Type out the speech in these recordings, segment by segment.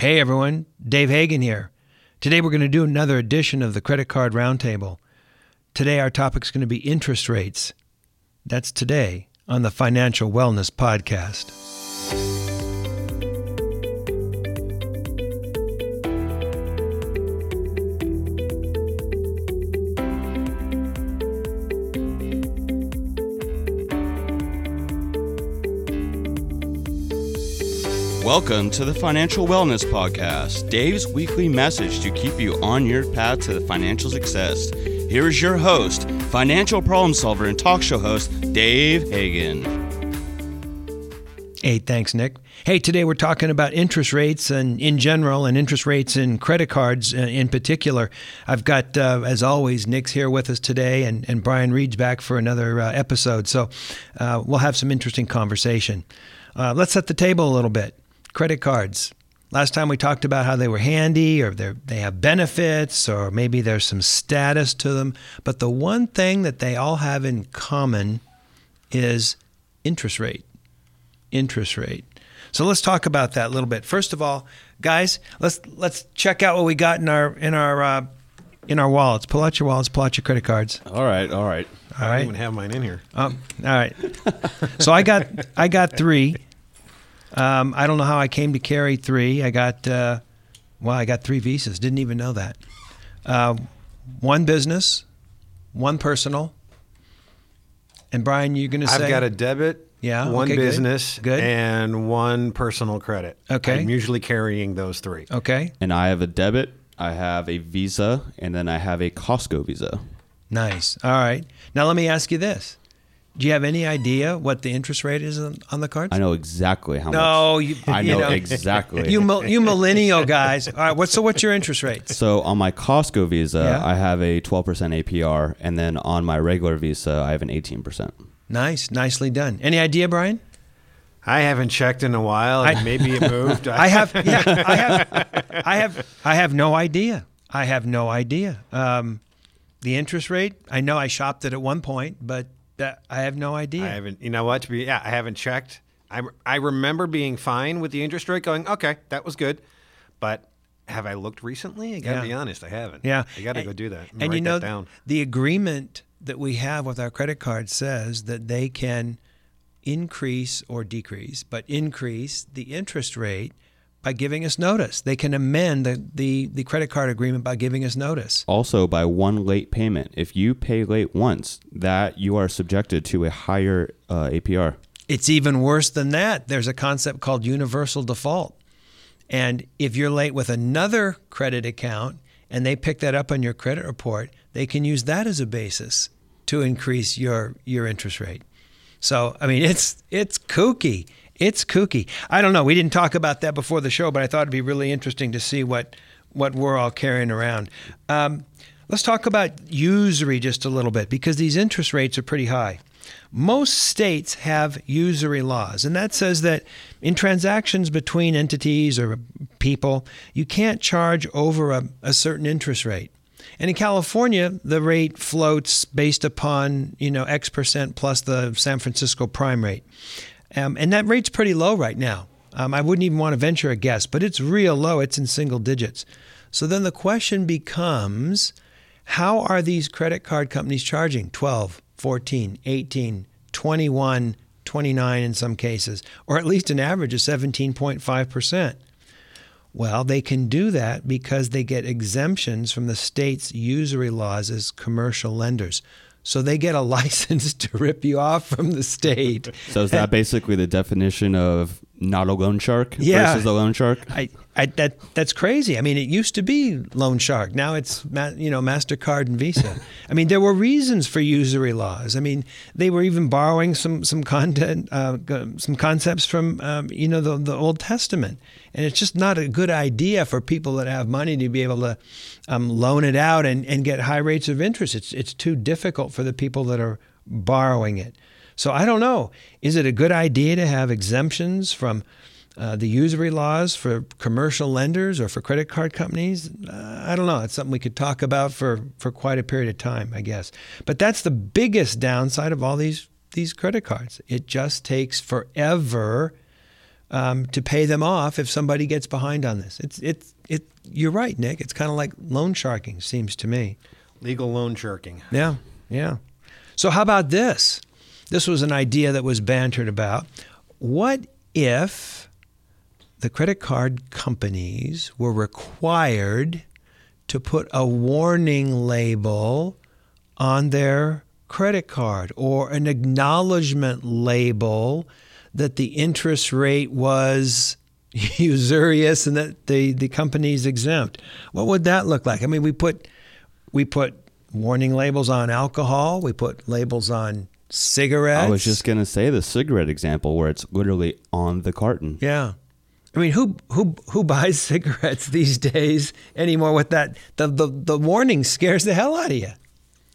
Hey everyone, Dave Hagan here. Today we're going to do another edition of the Credit Card Roundtable. Today our topic is going to be interest rates. That's today on the Financial Wellness Podcast. Welcome to the Financial Wellness Podcast, Dave's weekly message to keep you on your path to financial success. Here is your host, financial problem solver and talk show host, Dave Hagan. Hey, thanks, Nick. Hey, today we're talking about interest rates and in general, and interest rates in credit cards uh, in particular. I've got, uh, as always, Nick's here with us today, and, and Brian Reed's back for another uh, episode. So uh, we'll have some interesting conversation. Uh, let's set the table a little bit credit cards. Last time we talked about how they were handy or they have benefits or maybe there's some status to them. But the one thing that they all have in common is interest rate. Interest rate. So let's talk about that a little bit. First of all, guys, let's let's check out what we got in our in our uh, in our wallets. Pull out your wallets. Pull out your credit cards. All right. All right. All I right. don't even have mine in here. Um, all right. so I got I got three. Um, I don't know how I came to carry three. I got, uh, well, I got three visas. Didn't even know that. Uh, one business, one personal. And Brian, you're going to say I've got a debit, Yeah, one okay, good. business, Good. and one personal credit. Okay. I'm usually carrying those three. okay, And I have a debit, I have a Visa, and then I have a Costco Visa. nice. All right. Now let me ask you this: Do you have any idea what the interest rate is on, on the cards? I know exactly how No, much. you. I you know, exactly. You you millennial guys. All right. What's so? What's your interest rate? so on my Costco Visa, Yeah. I have a 12% APR, and then on my regular Visa, I have an 18%. Nice, nicely done. Any idea, Brian? I haven't checked in a while. I- maybe it moved. I have, yeah, I have, I have, I have no idea. I have no idea. Um, the interest rate. I know I shopped it at one point, but that, I have no idea. I haven't. You know what? To be, yeah, I haven't checked. I I remember being fine with the interest rate, going, okay, that was good, but. Have I looked recently? I gotta Yeah. be honest, I haven't. yeah, I gotta And- go do that. And write you know, that down. the agreement that we have with our credit card says that they can increase or decrease, but increase the interest rate by giving us notice. They can amend the, the, the credit card agreement by giving us notice. Also, by one late payment, if you pay late once, that you are subjected to a higher uh, APR. It's even worse than that. There's a concept called universal default. And if you're late with another credit account and they pick that up on your credit report, they can use that as a basis to increase your your interest rate. So, I mean, it's it's kooky. It's kooky. I don't know. We didn't talk about that before the show, but I thought it'd be really interesting to see what what we're all carrying around. Um, let's talk about usury just a little bit because these interest rates are pretty high. Most states have usury laws, and that says that in transactions between entities or people, you can't charge over a, a certain interest rate. And in California, the rate floats based upon you know X percent plus the San Francisco prime rate, um, and that rate's pretty low right now. Um, I wouldn't even want to venture a guess, but it's real low. It's in single digits. So then the question becomes, how are these credit card companies charging 12, 14, 18, 21, 29 in some cases, or at least an average of 17.5 percent? Well, they can do that because they get exemptions from the state's usury laws as commercial lenders. So they get a license to rip you off from the state. So is that basically the definition of not a loan shark Yeah. versus a loan shark? I, I, that that's crazy. I mean, it used to be Loan Shark. Now it's ma- you know Mastercard and Visa. I mean, there were reasons for usury laws. I mean, they were even borrowing some some content, uh, some concepts from um, you know the the Old Testament. And it's just not a good idea for people that have money to be able to um, loan it out and, and get high rates of interest. It's it's too difficult for the people that are borrowing it. So I don't know. Is it a good idea to have exemptions from uh, the usury laws for commercial lenders or for credit card companies? Uh, I don't know. It's something we could talk about for, for quite a period of time, I guess. But that's the biggest downside of all these these credit cards. It just takes forever um, to pay them off if somebody gets behind on this. It's it's it. You're right, Nick. It's kind of like loan sharking, seems to me. Legal loan sharking. Yeah, yeah. So how about this? This was an idea that was bantered about. What if the credit card companies were required to put a warning label on their credit card or an acknowledgement label that the interest rate was usurious and that the, the company's exempt. What would that look like? I mean, we put we put warning labels on alcohol, we put labels on cigarettes. I was just gonna say the cigarette example where it's literally on the carton. Yeah. I mean, who who who buys cigarettes these days anymore with that? The the, the warning scares the hell out of you.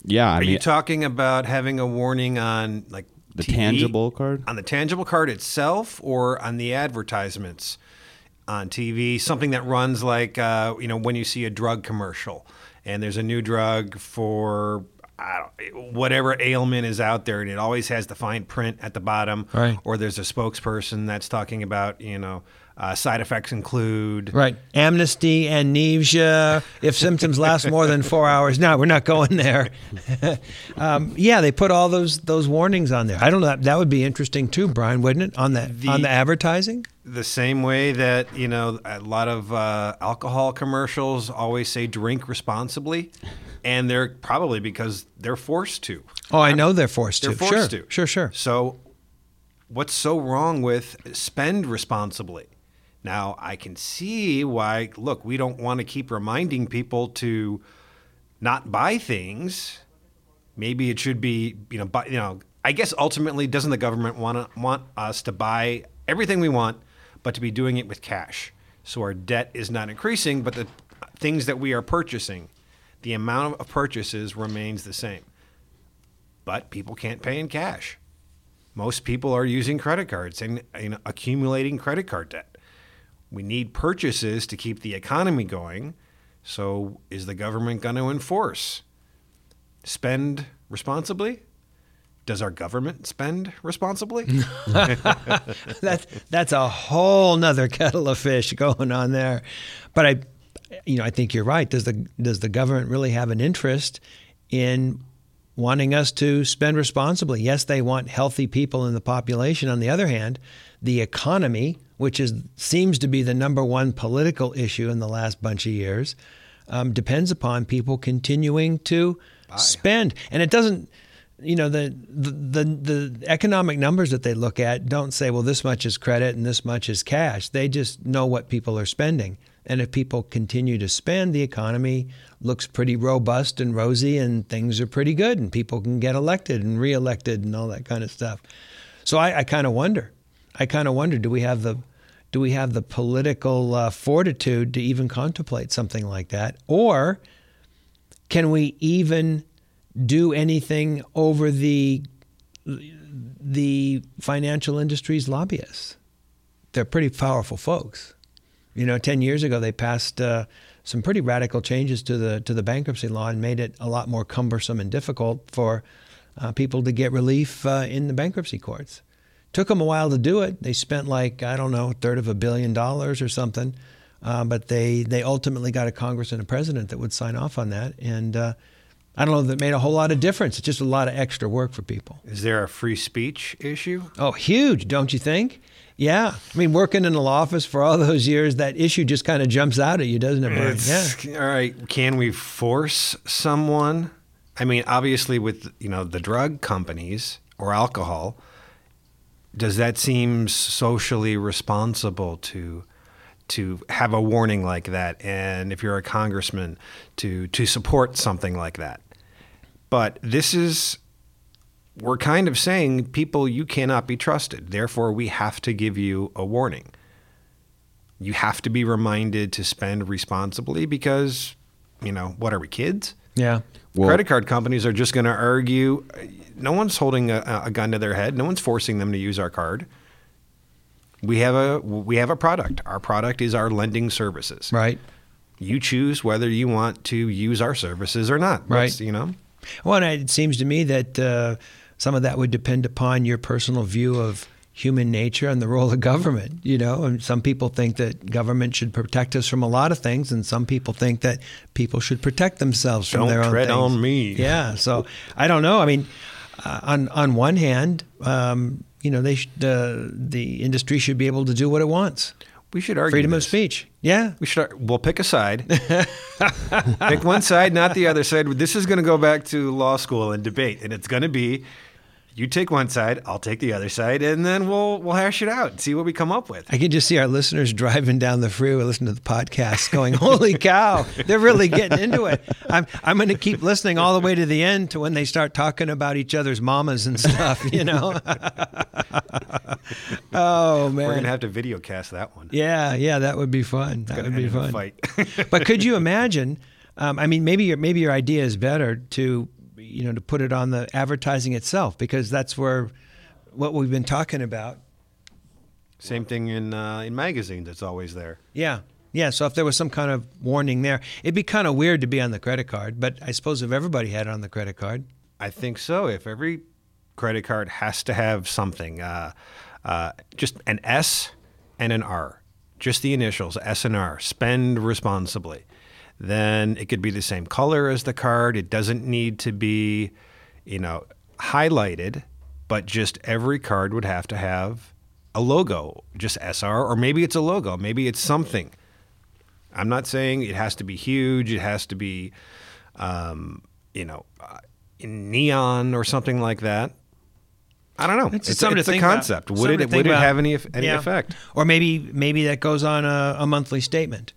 Yeah, I Are mean you talking about having a warning on like the TV? tangible card. on the tangible card itself or on the advertisements on TV? Something that runs like uh, you know when you see a drug commercial and there's a new drug for I don't, whatever ailment is out there, and it always has the fine print at the bottom. Right. Or there's a spokesperson that's talking about you know uh, side effects include Right. Amnesty, amnesia, if symptoms last more than four hours. No, we're not going there. um, yeah, they put all those those warnings on there. I don't know. That, that would be interesting too, Brian, wouldn't it? On the, The- on the advertising? the same way that you know a lot of uh, alcohol commercials always say drink responsibly and they're probably because they're forced to Oh, I know they're forced to. they're to. forced sure. to Sure, sure. so what's so wrong with spend responsibly now i can see why look we don't want to keep reminding people to not buy things. Maybe it should be you know buy, you know i guess ultimately doesn't the government want want us to buy everything we want but to be doing it with cash? So our debt is not increasing but the things that we are purchasing the amount of purchases remains the same. But people can't pay in cash. Most people are using credit cards and, and accumulating credit card debt we need purchases to keep the economy going so is the government going to enforce spend responsibly? Does our government spend responsibly? that's that's a whole nother kettle of fish going on there. But I, you know, I think you're right. Does the does the government really have an interest in wanting us to spend responsibly? Yes, they want healthy people in the population. On the other hand, the economy, which is seems to be the number one political issue in the last bunch of years, um, depends upon people continuing to spend, and it doesn't you know the, the the the economic numbers that they look at don't say well this much is credit and this much is cash. They just know what people are spending. And if people continue to spend the economy looks pretty robust and rosy and things are pretty good and people can get elected and reelected and all that kind of stuff. So i, I kind of wonder i kind of wonder do we have the do we have the political uh, fortitude to even contemplate something like that or can we even do anything over the the financial industry's lobbyists. They're pretty powerful folks. You know, ten years ago they passed uh, some pretty radical changes to the to the bankruptcy law and made it a lot more cumbersome and difficult for uh, people to get relief uh, in the bankruptcy courts. Took them a while to do it. They spent like I don't know a third of a billion dollars or something, uh, but they they ultimately got a Congress and a president that would sign off on that and. Uh, I don't know that made a whole lot of difference. It's just a lot of extra work for people. Is there a free speech issue? Oh, huge, don't you think? Yeah. I mean, working in the law office for all those years, that issue just kind of jumps out at you, doesn't it, Brian? Yeah. All right. Can we force someone? I mean, obviously, with you know the drug companies or alcohol, does that seem socially responsible to to have a warning like that? And if you're a congressman, to to support something like that. But this is we're kind of saying people you cannot be trusted. Therefore, we have to give you a warning. You have to be reminded to spend responsibly because, you know, what are we kids? Yeah. Well- Credit card companies are just going to argue. No one's holding a, a gun to their head. No one's forcing them to use our card. We have a we have a product. Our product is our lending services. Right. You choose whether you want to use our services or not. Right. That's, You know. Well, it seems to me that uh, some of that would depend upon your personal view of human nature and the role of government. You know, and some people think that government should protect us from a lot of things, and some people think that people should protect themselves from Don't their own tread things. on me. Yeah. So I don't know. I mean, uh, on on one hand, um, you know, they sh- the the industry should be able to do what it wants. We should argue Freedom of speech. Yeah. We should. We'll pick a side. pick one side, not the other side. This is going to go back to law school and debate, and it's going to be, you take one side, I'll take the other side, and then we'll we'll hash it out and see what we come up with. I can just see our listeners driving down the freeway, listening to the podcast, going, "Holy cow, they're really getting into it." I'm I'm going to keep listening all the way to the end to when they start talking about each other's mamas and stuff. You know? oh man, We're going to have to video cast that one. yeah, yeah, that would be fun. That Gonna would be fun. Fight. but could you imagine? Um, I mean, maybe your maybe your idea is better to you know to put it on the advertising itself because that's where what we've been talking about. Same thing in uh, in magazines. It's always there. Yeah. Yeah. So if there was some kind of warning there, it'd be kind of weird to be on the credit card. But I suppose if everybody had it on the credit card, I think so. If every credit card has to have something, uh, uh, just an S and an R, just the initials S and R, spend responsibly, then it could be the same color as the card. It doesn't need to be, you know, highlighted, but just every card would have to have a logo, just SR, or maybe it's a logo, maybe it's something. I'm not saying it has to be huge. It has to be, um, you know, uh, in neon or something like that. I don't know. It's, It's, something it's a think about. concept. Would Something it would it about. have any any Yeah. effect? Or maybe maybe that goes on a, a monthly statement.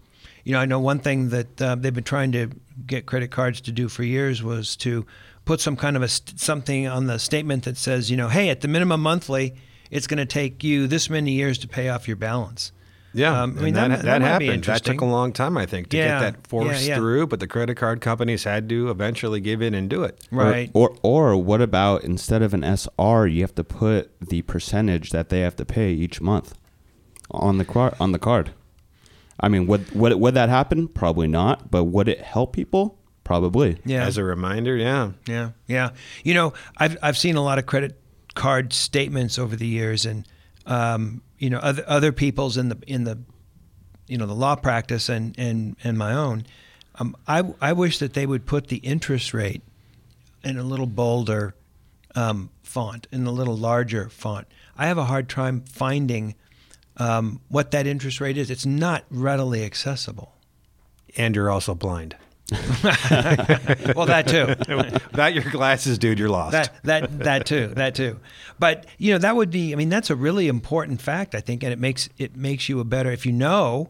You know, I know one thing that uh, they've been trying to get credit cards to do for years was to put some kind of a st- something on the statement that says, you know, hey, at the minimum monthly, it's going to take you this many years to pay off your balance. Yeah, Um, I mean, that, that- that, that happened. That took a long time, I think, to Yeah, get that forced yeah, yeah. through. But the credit card companies had to eventually give in and do it. Right. Or, or or what about instead of an SR, you have to put the percentage that they have to pay each month on the card on the card. I mean, would would would that happen? Probably not. But would it help people? Probably. yeah. As a reminder, yeah. Yeah, yeah. You know, I've I've seen a lot of credit card statements over the years, and um, you know, other other people's in the in the you know the law practice and and and my own. Um, I I wish that they would put the interest rate in a little bolder um, font, in a little larger font. I have a hard time finding um, what that interest rate is. It's not readily accessible. And you're also blind. Well, that too. Without your glasses, dude, you're lost. that that that too that too but you know that would be i mean that's a really important fact i think and it makes it makes you a better if you know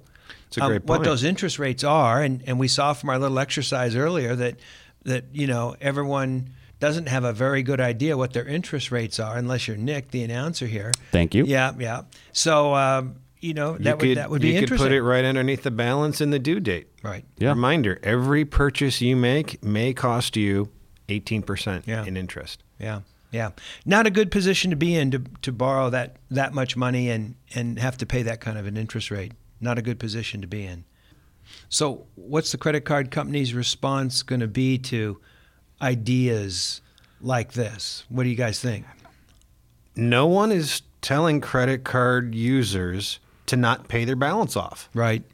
great what those interest rates are and and we saw from our little exercise earlier that that you know everyone doesn't have a very good idea what their interest rates are unless you're nick the announcer here Thank you. yeah yeah so um, you know that you would could, that would you be could interesting put it right underneath the balance and the due date. right Yeah. Reminder: Every purchase you make may cost you eighteen percent Yeah. in interest. Yeah, yeah. Not a good position to be in to, to borrow that that much money and and have to pay that kind of an interest rate. Not a good position to be in. So, what's the credit card company's response going to be to ideas like this? What do you guys think? No one is telling credit card users to not pay their balance off. Right.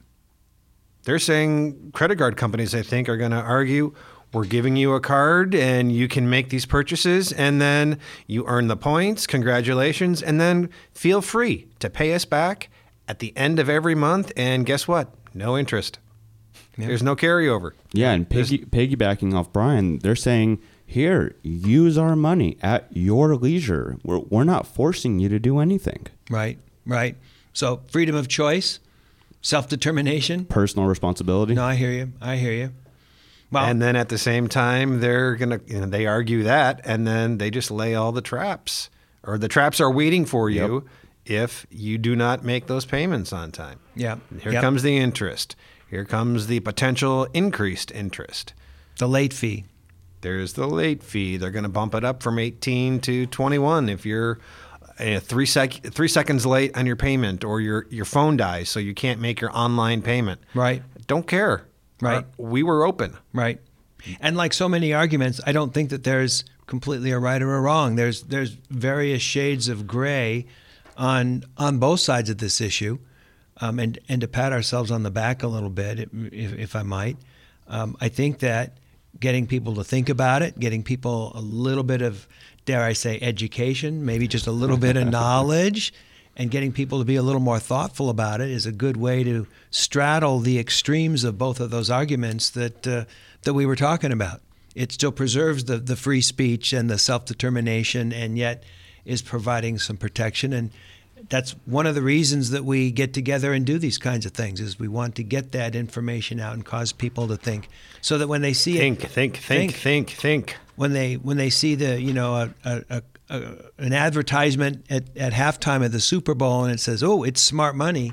They're saying credit card companies, I think, are going to argue we're giving you a card and you can make these purchases and then you earn the points. Congratulations. And then feel free to pay us back at the end of every month. And guess what? No interest. There's no carryover. Yeah, and piggy, piggybacking off Brian, they're saying here, use our money at your leisure. We're, we're not forcing you to do anything. Right. Right. So, freedom of choice, self determination. Personal responsibility. No, I hear you. I hear you. Well, and then at the same time, they're going to, you know, they argue that and then they just lay all the traps or the traps are waiting for you if you do not make those payments on time. yeah. Here Yep. comes the interest. Here comes the potential increased interest. the late fee. There's the late fee. They're going to bump it up from 18 to 21 if you're uh, three sec- three seconds late on your payment or your your phone dies, so you can't make your online payment. Right. Don't care. Right. Uh, we were open. Right. And like so many arguments, I don't think that there's completely a right or a wrong. There's there's various shades of gray on on both sides of this issue, um, and and to pat ourselves on the back a little bit, if, if I might. Um, I think that getting people to think about it, getting people a little bit of, dare I say, education, maybe just a little bit of knowledge, and getting people to be a little more thoughtful about it is a good way to straddle the extremes of both of those arguments that uh, that we were talking about. It still preserves the, the free speech and the self determination, and yet is providing some protection. And that's one of the reasons that we get together and do these kinds of things is we want to get that information out and cause people to think so that when they see think, it think think. think think. When they when they see the you know a, a, a, an advertisement at, at halftime of the Super Bowl and it says oh it's smart money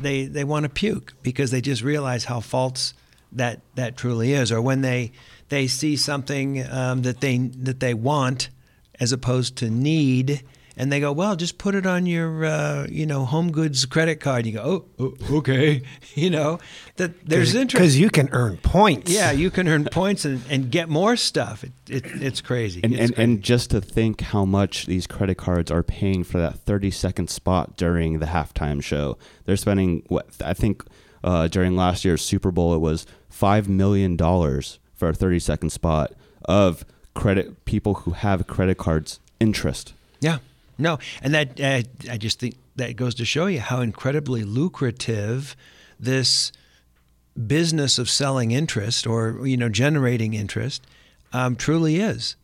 they they want to puke because they just realize how false that that truly is. Or when they they see something um, that they that they want as opposed to need and they go, well, just put it on your, uh, you know, home goods credit card. You go, oh, okay, you know, that there's interest because you can earn points. Yeah, you can earn points and, and get more stuff. It, it it's crazy. And, it's and, crazy. and just to think how much these credit cards are paying for that 30 second spot during the halftime show. They're spending what I think uh, during last year's Super Bowl it was five million dollars for a 30 second spot of credit people who have credit cards interest. Yeah, no, and that uh, I just think that goes to show you how incredibly lucrative this business of selling interest or you know generating interest um, truly is.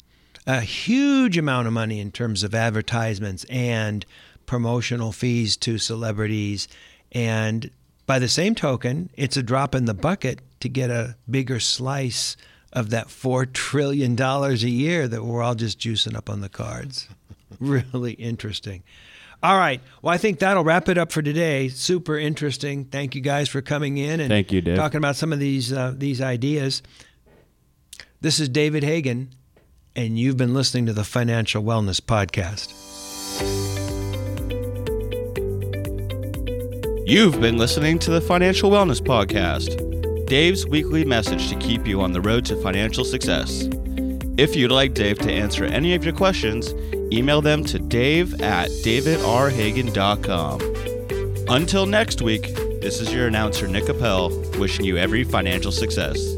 A huge amount of money in terms of advertisements and promotional fees to celebrities, and by the same token, it's a drop in the bucket to get a bigger slice of that four trillion dollars a year that we're all just juicing up on the cards. really interesting. All right. Well, I think that'll wrap it up for today. Super interesting. Thank you guys for coming in and Thank you, Dave. talking about some of these uh, these ideas. This is David Hagan, and you've been listening to the Financial Wellness Podcast. You've been listening to the Financial Wellness Podcast, Dave's weekly message to keep you on the road to financial success. If you'd like Dave to answer any of your questions, email them to dave at davidrhagan.com. Until next week, this is your announcer, Nick Appel, wishing you every financial success.